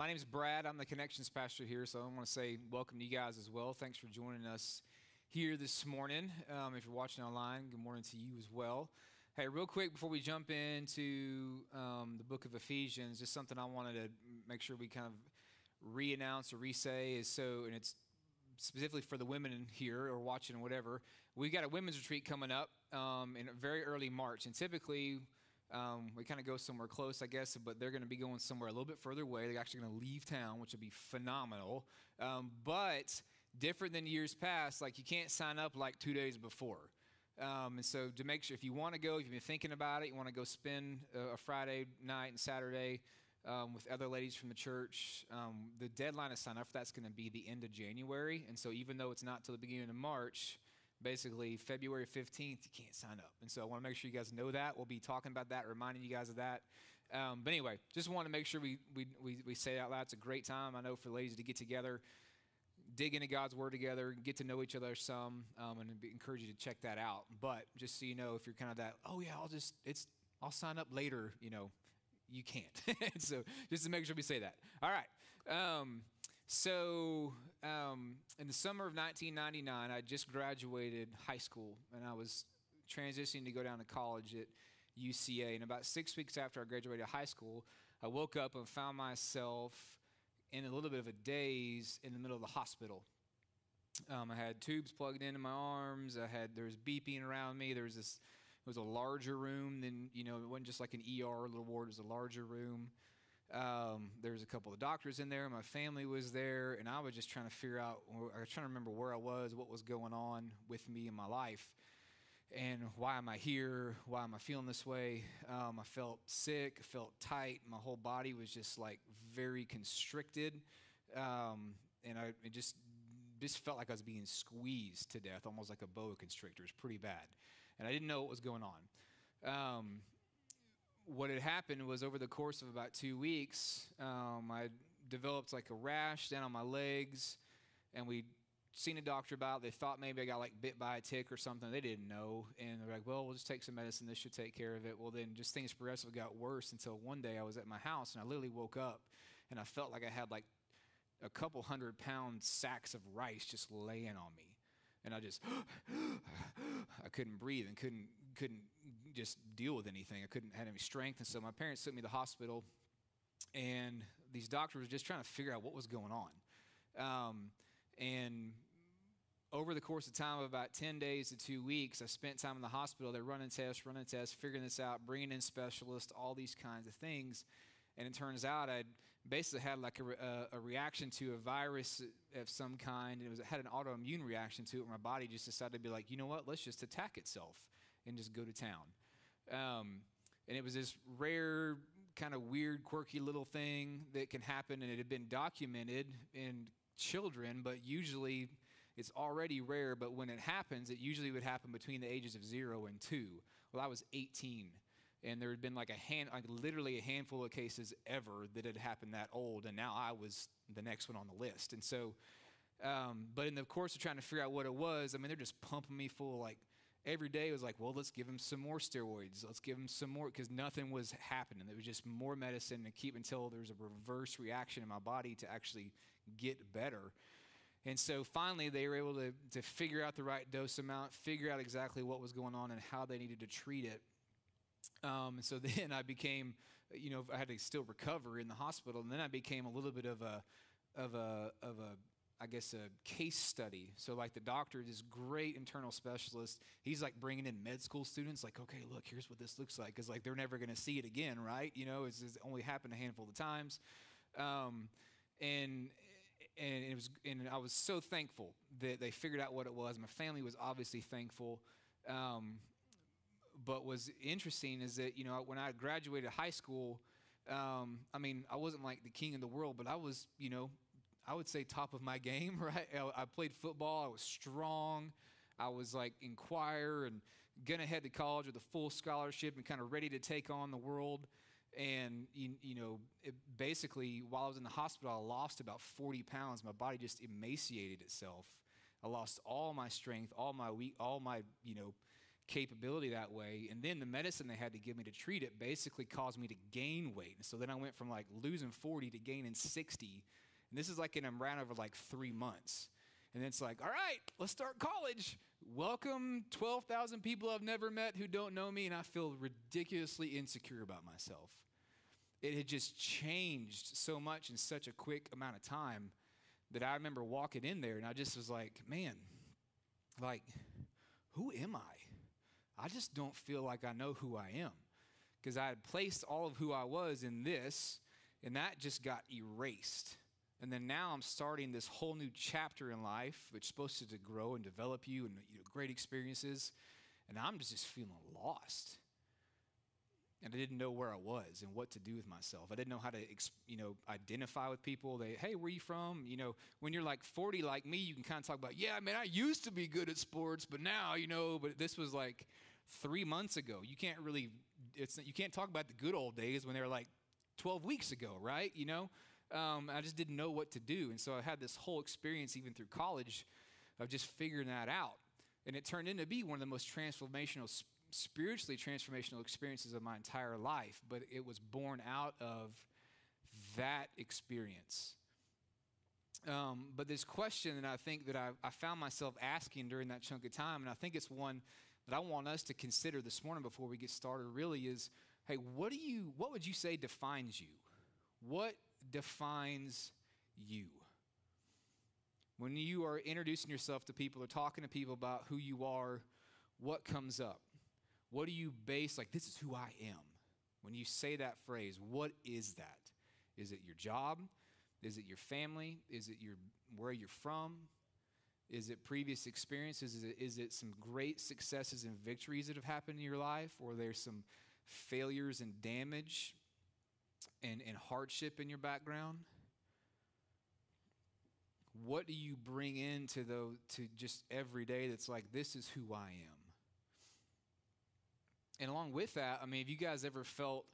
my name is Brad. I'm the connections pastor here, so I want to say welcome to you guys as well. Thanks for joining us here this morning. Um, if you're watching online, good morning to you as well. Hey, real quick before we jump into um, the book of Ephesians, just something I wanted to make sure we kind of re-announce or re-say is so, and it's specifically for the women here or watching or whatever. We've got a women's retreat coming up um, in very early March, and typically um, we kind of go somewhere close, I guess, but they're going to be going somewhere a little bit further away. They're actually going to leave town, which would be phenomenal. Um, but different than years past, like you can't sign up like two days before. Um, and so to make sure, if you want to go, if you've been thinking about it, you want to go spend a, a Friday night and Saturday um, with other ladies from the church, um, the deadline to sign up for that's going to be the end of January. And so even though it's not till the beginning of March, basically February 15th, you can't sign up. And so I want to make sure you guys know that. We'll be talking about that, reminding you guys of that. Um, but anyway, just want to make sure we, we, we, we say it out loud. It's a great time, I know, for ladies to get together, dig into God's Word together, get to know each other some, um, and encourage you to check that out. But just so you know, if you're kind of that, oh yeah, I'll just, it's, I'll sign up later, you know, you can't. so just to make sure we say that. All right. Um, so, um, in the summer of 1999, I just graduated high school and I was transitioning to go down to college at UCA. And about six weeks after I graduated high school, I woke up and found myself in a little bit of a daze in the middle of the hospital. Um, I had tubes plugged into my arms. I had there was beeping around me. There was this. It was a larger room than you know. It wasn't just like an ER little ward. It was a larger room. Um, there was a couple of doctors in there. My family was there, and I was just trying to figure out. I was trying to remember where I was, what was going on with me in my life, and why am I here? Why am I feeling this way? Um, I felt sick. I felt tight. My whole body was just like very constricted, um, and I just just felt like I was being squeezed to death, almost like a boa constrictor. It's pretty bad, and I didn't know what was going on. What had happened was over the course of about two weeks, um, I developed like a rash down on my legs, and we seen a doctor about. It. They thought maybe I got like bit by a tick or something. They didn't know, and they're like, "Well, we'll just take some medicine. This should take care of it." Well, then just things progressively got worse until one day I was at my house and I literally woke up and I felt like I had like a couple hundred pound sacks of rice just laying on me and I just I couldn't breathe and couldn't couldn't just deal with anything. I couldn't have any strength, and so my parents took me to the hospital, and these doctors were just trying to figure out what was going on. Um, and over the course of time of about 10 days to two weeks, I spent time in the hospital. They're running tests, running tests, figuring this out, bringing in specialists, all these kinds of things. And it turns out I'd basically had like a, a, reaction to a virus of some kind. It was it had an autoimmune reaction to it my body just decided to be like, you know what, let's just attack itself and just go to town. Um, and it was this rare, kind of weird, quirky little thing that can happen. And it had been documented in children, but usually it's already rare. But when it happens, it usually would happen between the ages of zero and two. Well, I was 18 and there had been like a hand, like literally a handful of cases ever that had happened that old, and now I was the next one on the list. And so, um, but in the course of trying to figure out what it was, I mean, they're just pumping me full of like every day was like, well, let's give him some more steroids. Let's give him some more because nothing was happening. It was just more medicine to keep until there was a reverse reaction in my body to actually get better. And so finally, they were able to, to figure out the right dose amount, figure out exactly what was going on and how they needed to treat it. Um, so then I became, you know, I had to still recover in the hospital, and then I became a little bit of a, of a, of a, I guess a case study. So like the doctor, this great internal specialist, he's like bringing in med school students, like, okay, look, here's what this looks like, because like they're never going to see it again, right? You know, it's, it's, only happened a handful of times, um, and and it was, and I was so thankful that they figured out what it was. My family was obviously thankful. Um, but was interesting is that you know when I graduated high school, um, I mean I wasn't like the king of the world, but I was you know I would say top of my game. Right, I played football. I was strong. I was like in choir and gonna head to college with a full scholarship and kind of ready to take on the world. And you, you know, basically while I was in the hospital, I lost about 40 pounds. My body just emaciated itself. I lost all my strength, all my weak, all my you know capability that way. And then the medicine they had to give me to treat it basically caused me to gain weight. And so then I went from like losing 40 to gaining 60. And this is like in a ran over like three months. And it's like, all right, let's start college. Welcome 12,000 people I've never met who don't know me, and I feel ridiculously insecure about myself. It had just changed so much in such a quick amount of time that I remember walking in there and I just was like, man, like, who am I? I just don't feel like I know who I am because I had placed all of who I was in this, and that just got erased. And then now I'm starting this whole new chapter in life, which is supposed to grow and develop you and you know, great experiences. And I'm just feeling lost. And I didn't know where I was and what to do with myself. I didn't know how to, you know, identify with people. They, hey, where you from? You know, when you're like 40 like me, you can kind of talk about, yeah, I mean, I used to be good at sports, but now, you know, but this was like three months ago. You can't really, it's you can't talk about the good old days when they were like 12 weeks ago, right? You know, um, I just didn't know what to do. And so I had this whole experience, even through college, of just figuring that out. And it turned into be one of the most transformational, spiritually transformational experiences of my entire life. But it was born out of that experience. Um, but this question that I think that I, I found myself asking during that chunk of time, and I think it's one that I want us to consider this morning before we get started, really is, hey, what do you, what would you say defines you? What defines you. When you are introducing yourself to people or talking to people about who you are, what comes up? What do you base, like, this is who I am? When you say that phrase, what is that? Is it your job? Is it your family? Is it your where you're from? Is it previous experiences? Is it, is it some great successes and victories that have happened in your life? Or there's some failures and damage and, and hardship in your background? What do you bring into the to just every day that's like this is who I am? And along with that, I mean, have you guys ever felt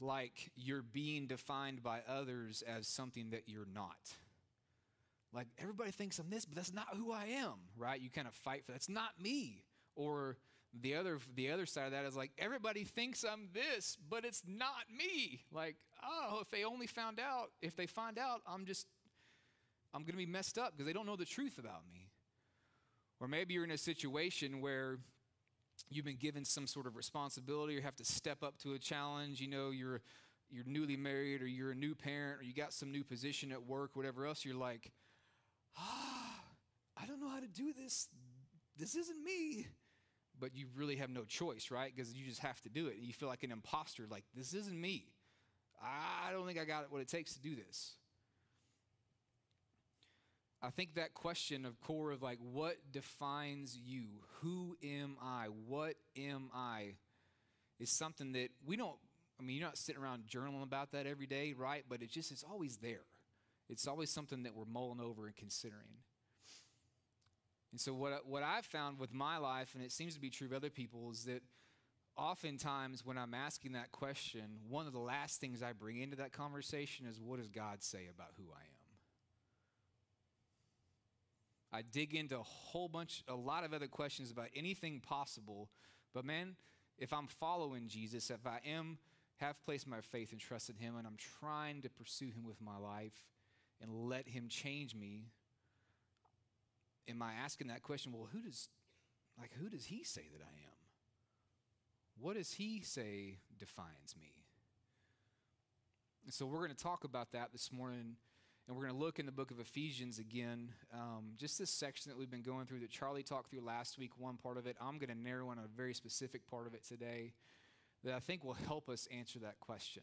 like you're being defined by others as something that you're not? Like everybody thinks I'm this, but that's not who I am, right? You kind of fight for that's not me. Or the other the other side of that is like everybody thinks I'm this, but it's not me. Like, oh, if they only found out, if they find out, I'm just I'm going to be messed up because they don't know the truth about me. Or maybe you're in a situation where you've been given some sort of responsibility or have to step up to a challenge, you know, you're you're newly married or you're a new parent or you got some new position at work, whatever else, you're like, ah, I don't know how to do this. This isn't me but you really have no choice, right? Because you just have to do it. And you feel like an imposter, like, this isn't me. I don't think I got what it takes to do this. I think that question of core of like, what defines you? Who am I? What am I? Is something that we don't, I mean, you're not sitting around journaling about that every day, right? But it just, it's always there. It's always something that we're mulling over and considering. And so, what, what I've found with my life, and it seems to be true of other people, is that oftentimes when I'm asking that question, one of the last things I bring into that conversation is what does God say about who I am? I dig into a whole bunch, a lot of other questions about anything possible, but man, if I'm following Jesus, if I am, have placed my faith and trust in Him, and I'm trying to pursue Him with my life and let Him change me, am I asking that question? Well, who does, like, who does he say that I am? What does he say defines me? And so we're going to talk about that this morning, and we're going to look in the book of Ephesians again. Um, just this section that we've been going through that Charlie talked through last week, one part of it. I'm going to narrow in on a very specific part of it today that I think will help us answer that question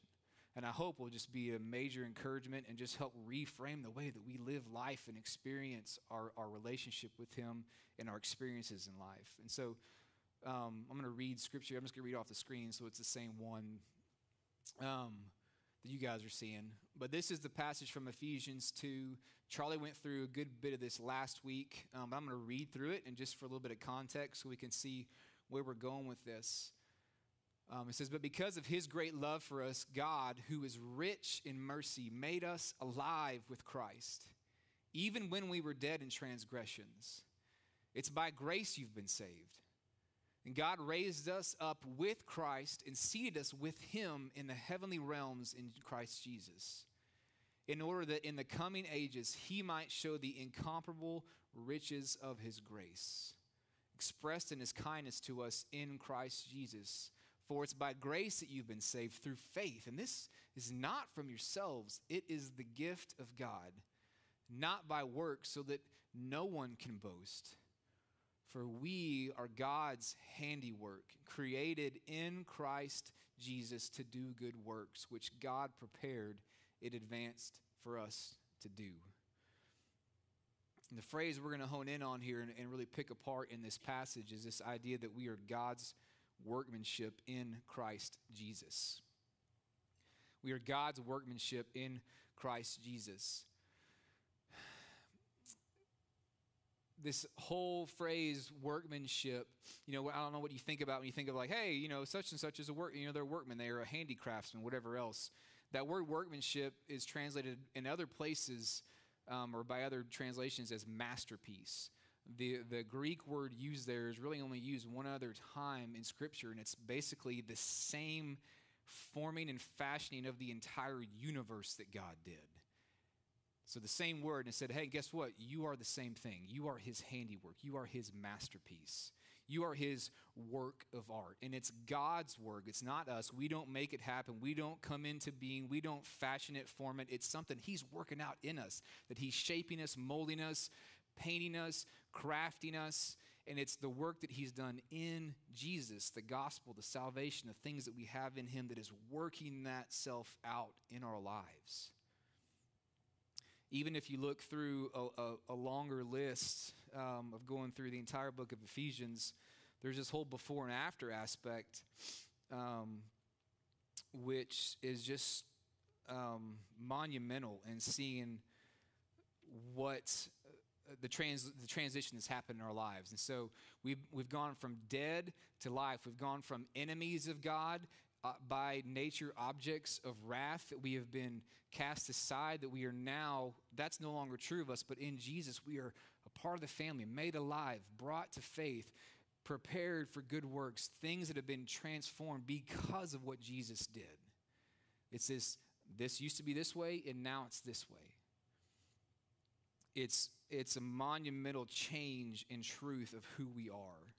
and I hope will just be a major encouragement and just help reframe the way that we live life and experience our, our relationship with Him and our experiences in life. And so um, I'm going to read scripture. I'm just going to read off the screen so it's the same one um, that you guys are seeing. But this is the passage from Ephesians 2. Charlie went through a good bit of this last week. Um, I'm going to read through it and just for a little bit of context so we can see where we're going with this. Um, it says, But because of his great love for us, God, who is rich in mercy, made us alive with Christ, even when we were dead in transgressions. It's by grace you've been saved. And God raised us up with Christ and seated us with Him in the heavenly realms in Christ Jesus, in order that in the coming ages He might show the incomparable riches of His grace, expressed in His kindness to us in Christ Jesus. For it's by grace that you've been saved through faith. And this is not from yourselves, it is the gift of God, not by works, so that no one can boast. For we are God's handiwork, created in Christ Jesus to do good works, which God prepared it advanced for us to do. And the phrase we're going to hone in on here and, and really pick apart in this passage is this idea that we are God's workmanship in Christ Jesus. We are God's workmanship in Christ Jesus. this whole phrase workmanship you know i don't know what you think about when you think of like hey you know such and such is a work you know they're workmen they are a handicraftsman whatever else that word workmanship is translated in other places um, or by other translations as masterpiece the, the greek word used there is really only used one other time in scripture and it's basically the same forming and fashioning of the entire universe that god did so the same word and said, hey, guess what? You are the same thing. You are his handiwork. You are his masterpiece. You are his work of art. And it's God's work. It's not us. We don't make it happen. We don't come into being. We don't fashion it, form it. It's something he's working out in us, that he's shaping us, molding us, painting us, crafting us. And it's the work that he's done in Jesus, the gospel, the salvation, the things that we have in him that is working that self out in our lives even if you look through a, a, a longer list um, of going through the entire book of Ephesians, there's this whole before and after aspect, um, which is just um, monumental in seeing what the, trans, the transition that's happened in our lives. And so we've, we've gone from dead to life. We've gone from enemies of God uh, by nature objects of wrath, that we have been cast aside, that we are now, that's no longer true of us, but in Jesus, we are a part of the family, made alive, brought to faith, prepared for good works, things that have been transformed because of what Jesus did. It's this, this used to be this way, and now it's this way. It's, it's a monumental change in truth of who we are.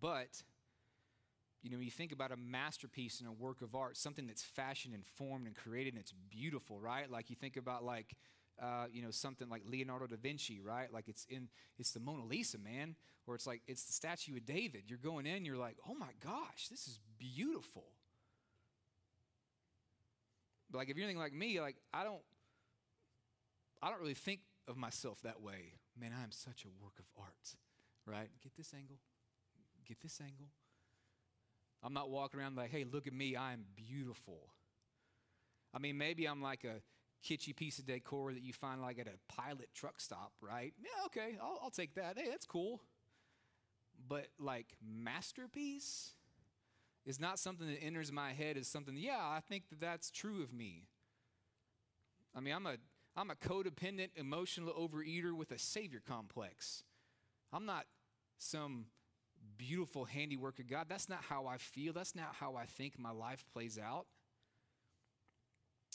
But you know, when you think about a masterpiece and a work of art, something that's fashioned and formed and created and it's beautiful, right? Like you think about like, uh, you know, something like Leonardo da Vinci, right? Like it's in, it's the Mona Lisa, man, or it's like it's the statue of David. You're going in, you're like, oh my gosh, this is beautiful. But like if you're anything like me, like I don't, I don't really think of myself that way. Man, I am such a work of art, right? Get this angle, get this angle I'm not walking around like, hey, look at me, I am beautiful. I mean, maybe I'm like a kitschy piece of decor that you find like at a pilot truck stop, right? Yeah, okay, I'll, I'll take that. Hey, that's cool. But like masterpiece is not something that enters my head as something, yeah, I think that that's true of me. I mean, I'm a, I'm a codependent, emotional overeater with a savior complex. I'm not some beautiful handiwork of God. That's not how I feel. That's not how I think my life plays out.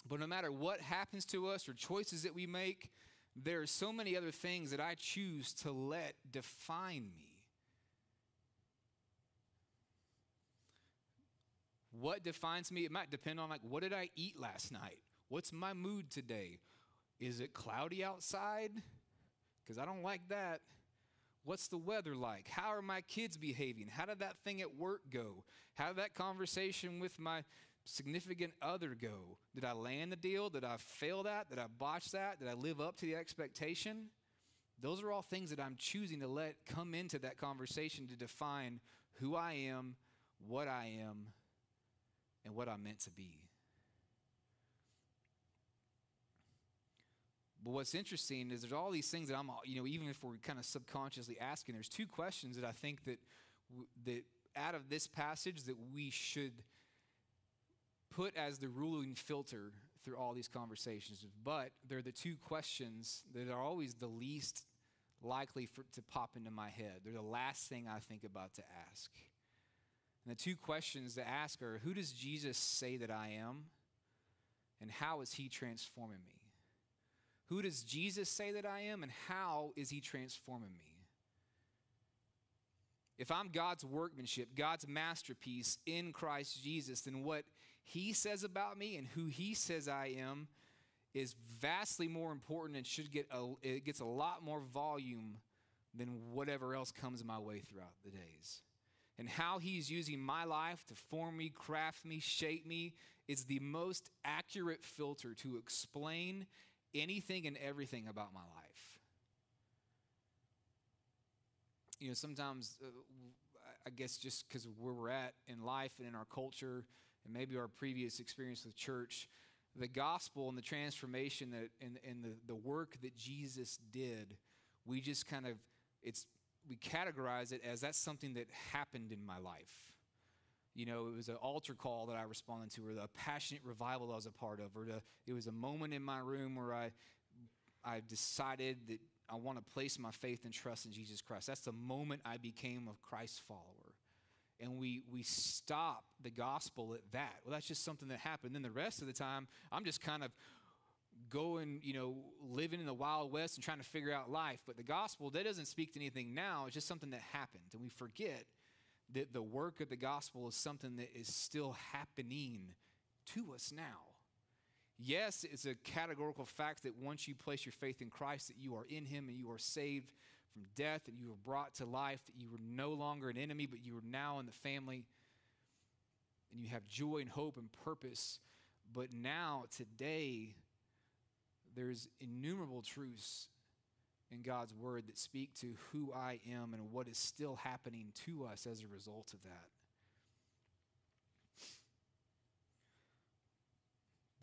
But no matter what happens to us or choices that we make, there are so many other things that I choose to let define me. What defines me? It might depend on like what did I eat last night? What's my mood today? Is it cloudy outside? Because I don't like that. What's the weather like? How are my kids behaving? How did that thing at work go? How did that conversation with my significant other go? Did I land the deal? Did I fail that? Did I botch that? Did I live up to the expectation? Those are all things that I'm choosing to let come into that conversation to define who I am, what I am, and what I'm meant to be. But what's interesting is there's all these things that I'm, you know, even if we're kind of subconsciously asking, there's two questions that I think that that out of this passage that we should put as the ruling filter through all these conversations. But they're the two questions that are always the least likely for, to pop into my head. They're the last thing I think about to ask. And the two questions to ask are Who does Jesus say that I am? And how is he transforming me? Who does Jesus say that I am? And how is he transforming me? If I'm God's workmanship, God's masterpiece in Christ Jesus, then what he says about me and who he says I am is vastly more important and should get a, it gets a lot more volume than whatever else comes my way throughout the days. And how he's using my life to form me, craft me, shape me is the most accurate filter to explain anything and everything about my life. You know, sometimes, uh, I guess just because where we're at in life and in our culture, and maybe our previous experience with church, the gospel and the transformation that and, and the, the work that Jesus did, we just kind of it's we categorize it as that's something that happened in my life. You know, it was an altar call that I responded to, or a passionate revival I was a part of, or the, it was a moment in my room where I I decided that I want to place my faith and trust in Jesus Christ. That's the moment I became a Christ follower and we we stop the gospel at that. Well, that's just something that happened. Then the rest of the time, I'm just kind of going, you know, living in the wild west and trying to figure out life. But the gospel that doesn't speak to anything now. It's just something that happened, and we forget that the work of the gospel is something that is still happening to us now. Yes, it's a categorical fact that once you place your faith in Christ, that you are in Him and you are saved from death, and you were brought to life, that you were no longer an enemy, but you are now in the family, and you have joy and hope and purpose. But now, today, there's innumerable truths in God's word that speak to who I am and what is still happening to us as a result of that.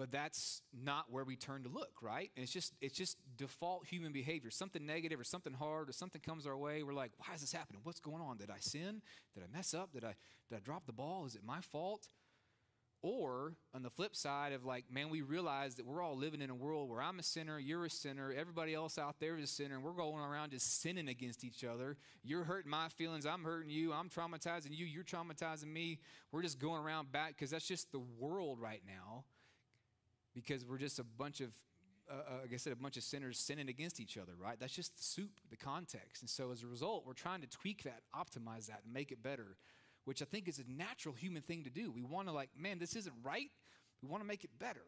but that's not where we turn to look right? And it's just it's just default human behavior. Something negative or something hard or something comes our way we're like why is this happening? What's going on? Did i sin? Did i mess up? Did i did i drop the ball? Is it my fault or on the flip side of like man we realize that we're all living in a world where i'm a sinner you're a sinner everybody else out there is a sinner and we're going around just sinning against each other you're hurting my feelings i'm hurting you i'm traumatizing you you're traumatizing me we're just going around back because that's just the world right now because we're just a bunch of, uh, uh, like I said, a bunch of sinners sinning against each other, right? That's just the soup, the context. And so as a result, we're trying to tweak that, optimize that, and make it better, which I think is a natural human thing to do. We want to, like, man, this isn't right. We want to make it better.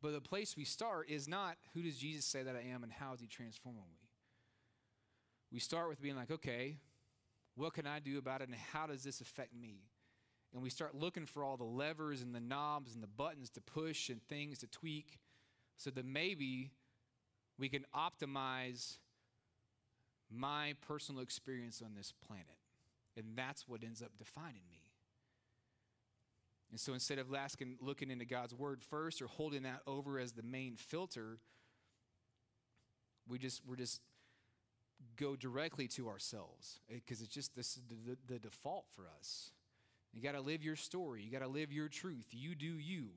But the place we start is not who does Jesus say that I am and how is he transforming me? We start with being like, okay, what can I do about it and how does this affect me? and we start looking for all the levers and the knobs and the buttons to push and things to tweak so that maybe we can optimize my personal experience on this planet. And that's what ends up defining me. And so instead of asking, looking into God's word first or holding that over as the main filter, we just, we're just go directly to ourselves eh, because it's just this, the, the default for us. You got to live your story. You got to live your truth. You do you.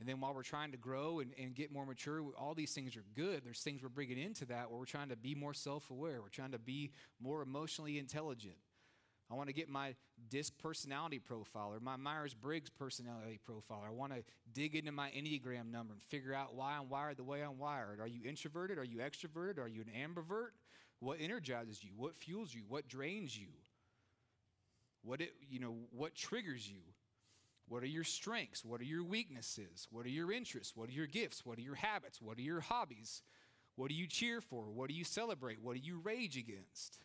And then while we're trying to grow and, and get more mature, all these things are good. There's things we're bringing into that where we're trying to be more self aware. We're trying to be more emotionally intelligent. I want to get my DISC personality profile or my Myers Briggs personality profile. I want to dig into my Enneagram number and figure out why I'm wired the way I'm wired. Are you introverted? Are you extroverted? Are you an ambivert? What energizes you? What fuels you? What drains you? What it, you know, what triggers you? What are your strengths? What are your weaknesses? What are your interests? What are your gifts? What are your habits? What are your hobbies? What do you cheer for? What do you celebrate? What do you rage against?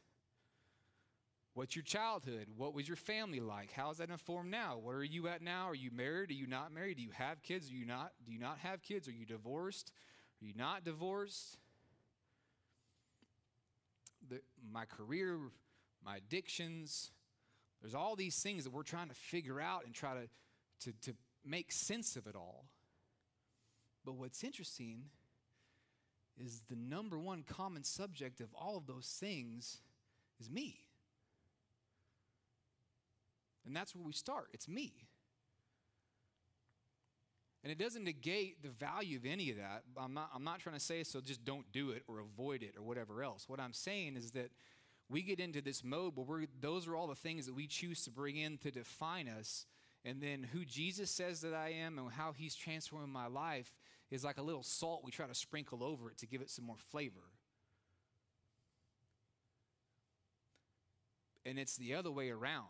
What's your childhood? What was your family like? How is that informed now? Where are you at now? Are you married? Are you not married? Do you have kids? Are you not? Do you not have kids? Are you divorced? Are you not divorced? The, my career, my addictions, there's all these things that we're trying to figure out and try to, to, to make sense of it all. But what's interesting is the number one common subject of all of those things is me. And that's where we start. It's me. And it doesn't negate the value of any of that. I'm not, I'm not trying to say so just don't do it or avoid it or whatever else. What I'm saying is that we get into this mode where those are all the things that we choose to bring in to define us. And then who Jesus says that I am and how he's transforming my life is like a little salt we try to sprinkle over it to give it some more flavor. And it's the other way around.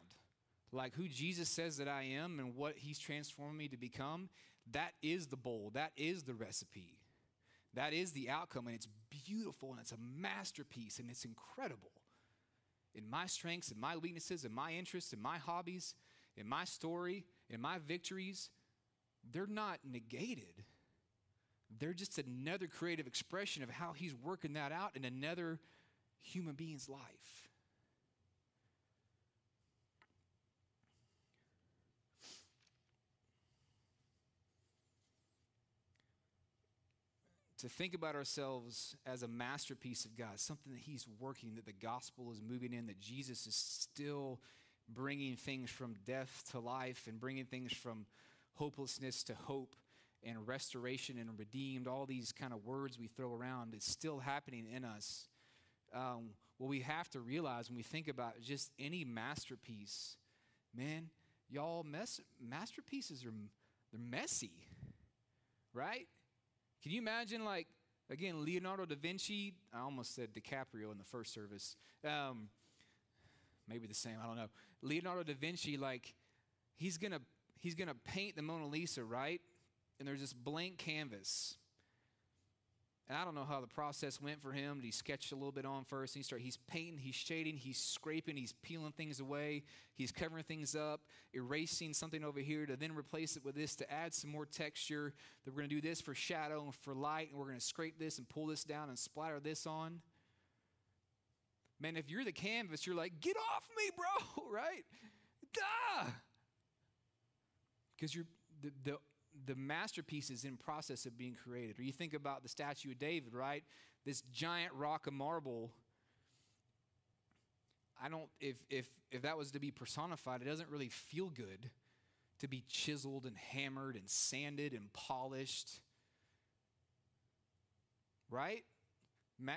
Like who Jesus says that I am and what he's transforming me to become, that is the bowl, that is the recipe. That is the outcome, and it's beautiful and it's a masterpiece and it's incredible. In my strengths and my weaknesses and my interests and my hobbies, in my story, in my victories, they're not negated. They're just another creative expression of how he's working that out in another human being's life. to think about ourselves as a masterpiece of God, something that He's working, that the gospel is moving in, that Jesus is still bringing things from death to life and bringing things from hopelessness to hope and restoration and redeemed, all these kind of words we throw around, it's still happening in us. Um, what we have to realize when we think about just any masterpiece, man, y'all, mess, masterpieces are they're messy, right? Can you imagine, like, again, Leonardo da Vinci? I almost said DiCaprio in the first service. Um, maybe the same, I don't know. Leonardo da Vinci, like, he's gonna he's gonna paint the Mona Lisa, right? And there's this blank canvas. And I don't know how the process went for him. He sketched a little bit on first. And he started, he's painting, he's shading, he's scraping, he's peeling things away, he's covering things up, erasing something over here to then replace it with this to add some more texture. That we're going to do this for shadow and for light, and we're going to scrape this and pull this down and splatter this on. Man, if you're the canvas, you're like, get off me, bro, right? Duh! Because you're the, the the masterpiece is in process of being created. Or you think about the statue of David, right? This giant rock of marble. I don't if if if that was to be personified, it doesn't really feel good to be chiseled and hammered and sanded and polished. Right?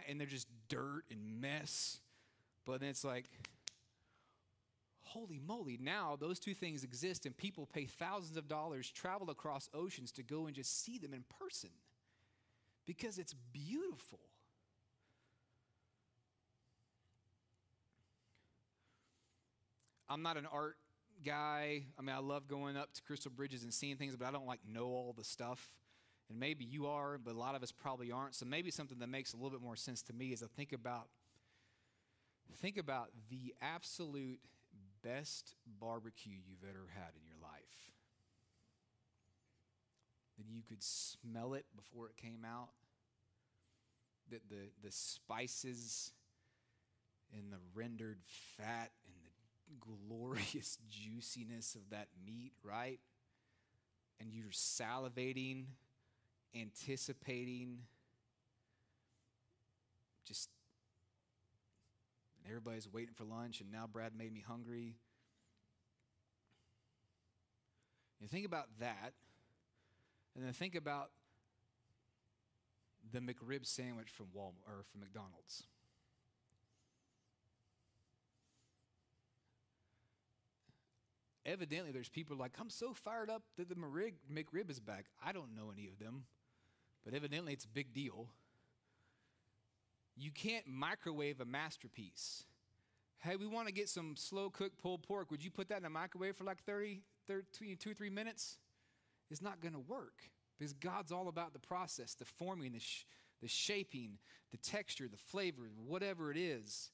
And they're just dirt and mess. But then it's like holy moly, now those two things exist and people pay thousands of dollars, travel across oceans to go and just see them in person because it's beautiful. I'm not an art guy. I mean, I love going up to Crystal Bridges and seeing things, but I don't like know all the stuff. And maybe you are, but a lot of us probably aren't. So maybe something that makes a little bit more sense to me is I think about think about the absolute best barbecue you've ever had in your life. That you could smell it before it came out. That the, the spices and the rendered fat and the glorious juiciness of that meat, right? And you're salivating, anticipating, just and everybody's waiting for lunch, and now Brad made me hungry. You think about that, and then think about the McRib sandwich from Walmart or from McDonald's. Evidently, there's people like, I'm so fired up that the McRib is back. I don't know any of them, but evidently it's a big deal. You can't microwave a masterpiece. Hey, we want to get some slow cooked pulled pork. Would you put that in a microwave for like 30, 30 two, three minutes? It's not going to work because God's all about the process, the forming, the, sh- the shaping, the texture, the flavor, whatever it is.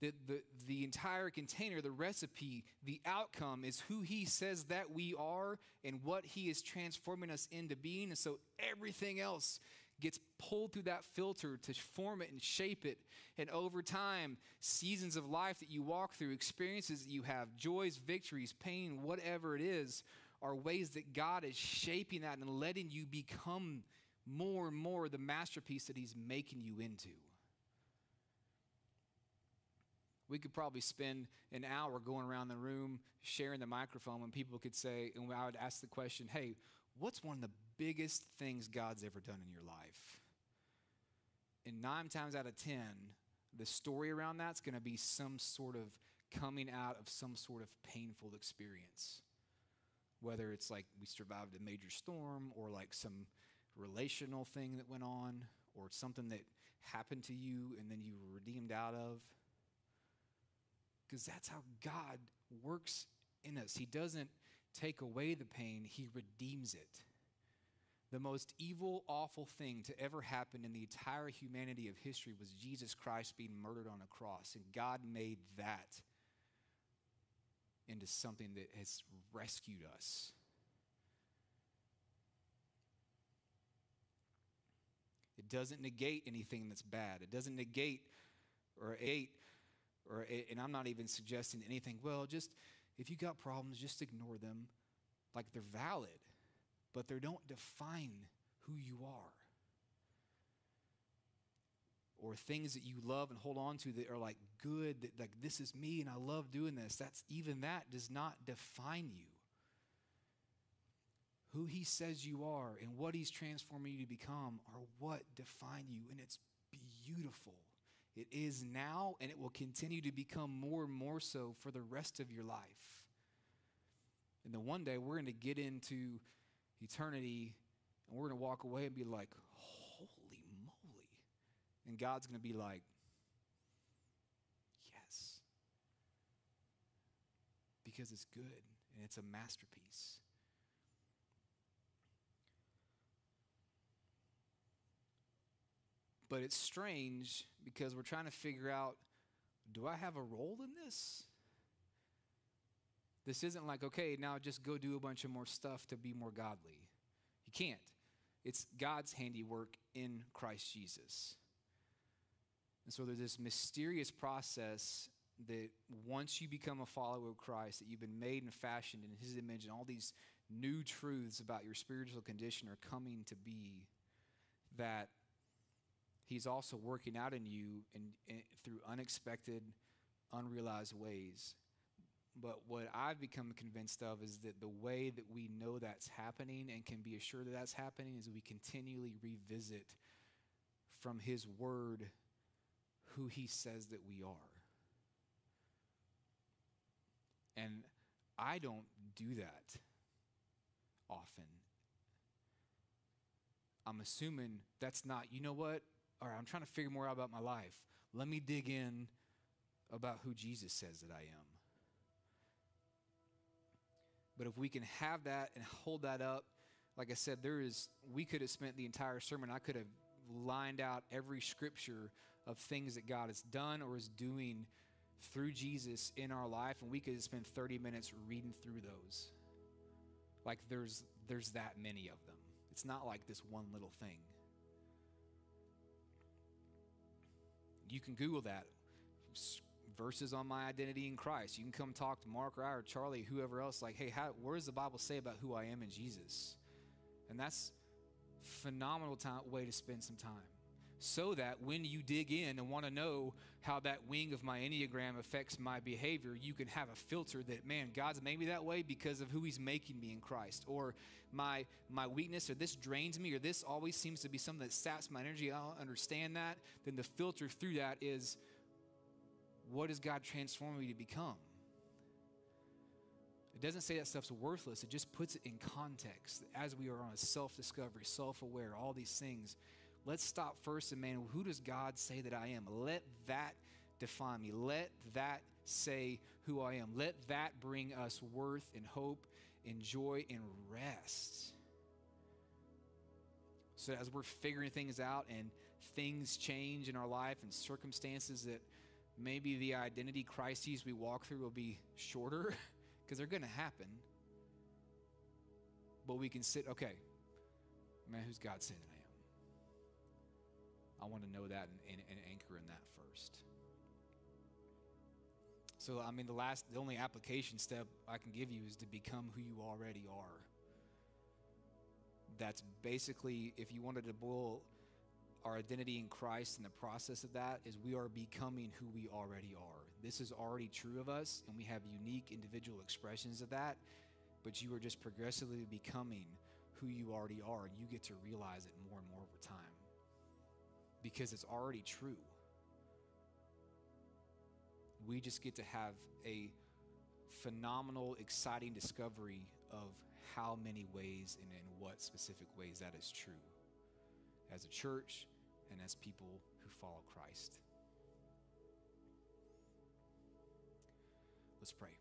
The, the, the entire container, the recipe, the outcome is who He says that we are and what He is transforming us into being. And so everything else gets pulled through that filter to form it and shape it. And over time, seasons of life that you walk through, experiences that you have, joys, victories, pain, whatever it is, are ways that God is shaping that and letting you become more and more the masterpiece that He's making you into. We could probably spend an hour going around the room sharing the microphone when people could say, and I would ask the question, hey, what's one of the biggest things God's ever done in your life? And nine times out of 10, the story around that's going to be some sort of coming out of some sort of painful experience. Whether it's like we survived a major storm or like some relational thing that went on or something that happened to you and then you were redeemed out of. Because that's how God works in us. He doesn't take away the pain, He redeems it. The most evil, awful thing to ever happen in the entire humanity of history was Jesus Christ being murdered on a cross. And God made that into something that has rescued us. It doesn't negate anything that's bad. It doesn't negate or eight or and I'm not even suggesting anything. Well, just if you got problems, just ignore them. Like they're valid, but they don't define who you are. Or things that you love and hold on to that are like good, that like this is me and I love doing this. That's even that does not define you who he says you are and what he's transforming you to become are what define you. And it's beautiful. It is now, and it will continue to become more and more so for the rest of your life. And then one day we're going to get into eternity and we're going to walk away and be like, holy moly. And God's going to be like, yes. Because it's good and it's a masterpiece. But it's strange because we're trying to figure out do I have a role in this? This isn't like, okay, now just go do a bunch of more stuff to be more godly. You can't. It's God's handiwork in Christ Jesus. And so there's this mysterious process that once you become a follower of Christ, that you've been made and fashioned in His image, and all these new truths about your spiritual condition are coming to be, that He's also working out in you in, through unexpected, unrealized ways. But what I've become convinced of is that the way that we know that's happening and can be assured that that's happening is we continually revisit from His Word who He says that we are. And I don't do that often. I'm assuming that's not, you know what? all right, I'm trying to figure more out about my life. Let me dig in about who Jesus says that I am. But if we can have that and hold that up, like I said, there is, we could have spent the entire sermon, I could have lined out every scripture of things that God has done or is doing through Jesus in our life, and we could spend 30 minutes reading through those. Like there's there's that many of them. It's not like this one little thing. You can Google that. Verses on my identity in Christ. You can come talk to Mark or I or Charlie, whoever else. Like, hey, how, what does the Bible say about who I am in Jesus? And that's phenomenal time, way to spend some time so that when you dig in and want to know how that wing of my Enneagram affects my behavior, you can have a filter that, man, God's made me that way because of who He's making me in Christ. Or my, my weakness, or this drains me, or this always seems to be something that saps my energy. I don't understand that. Then the filter through that is, what is God transforming me to become? It doesn't say that stuff's worthless. It just puts it in context as we are on a self discovery, self aware, all these things let's stop first and man, who does God say that I am? Let that define me. Let that say who I am. Let that bring us worth and hope and joy and rest. So as we're figuring things out and things change in our life and circumstances that maybe the identity crises we walk through will be shorter because they're going to happen. But we can sit, okay, man, who's God saying that I am? I want to know that and, and, and anchor in that first. So, I mean, the last, the only application step I can give you is to become who you already are. That's basically, if you wanted to boil our identity in Christ and the process of that, is we are becoming who we already are. This is already true of us, and we have unique individual expressions of that, but you are just progressively becoming who you already are, and you get to realize it more and more over time because it's already true. We just get to have a phenomenal, exciting discovery of how many ways and in what specific ways that is true as a church and as people who follow Christ. Let's pray.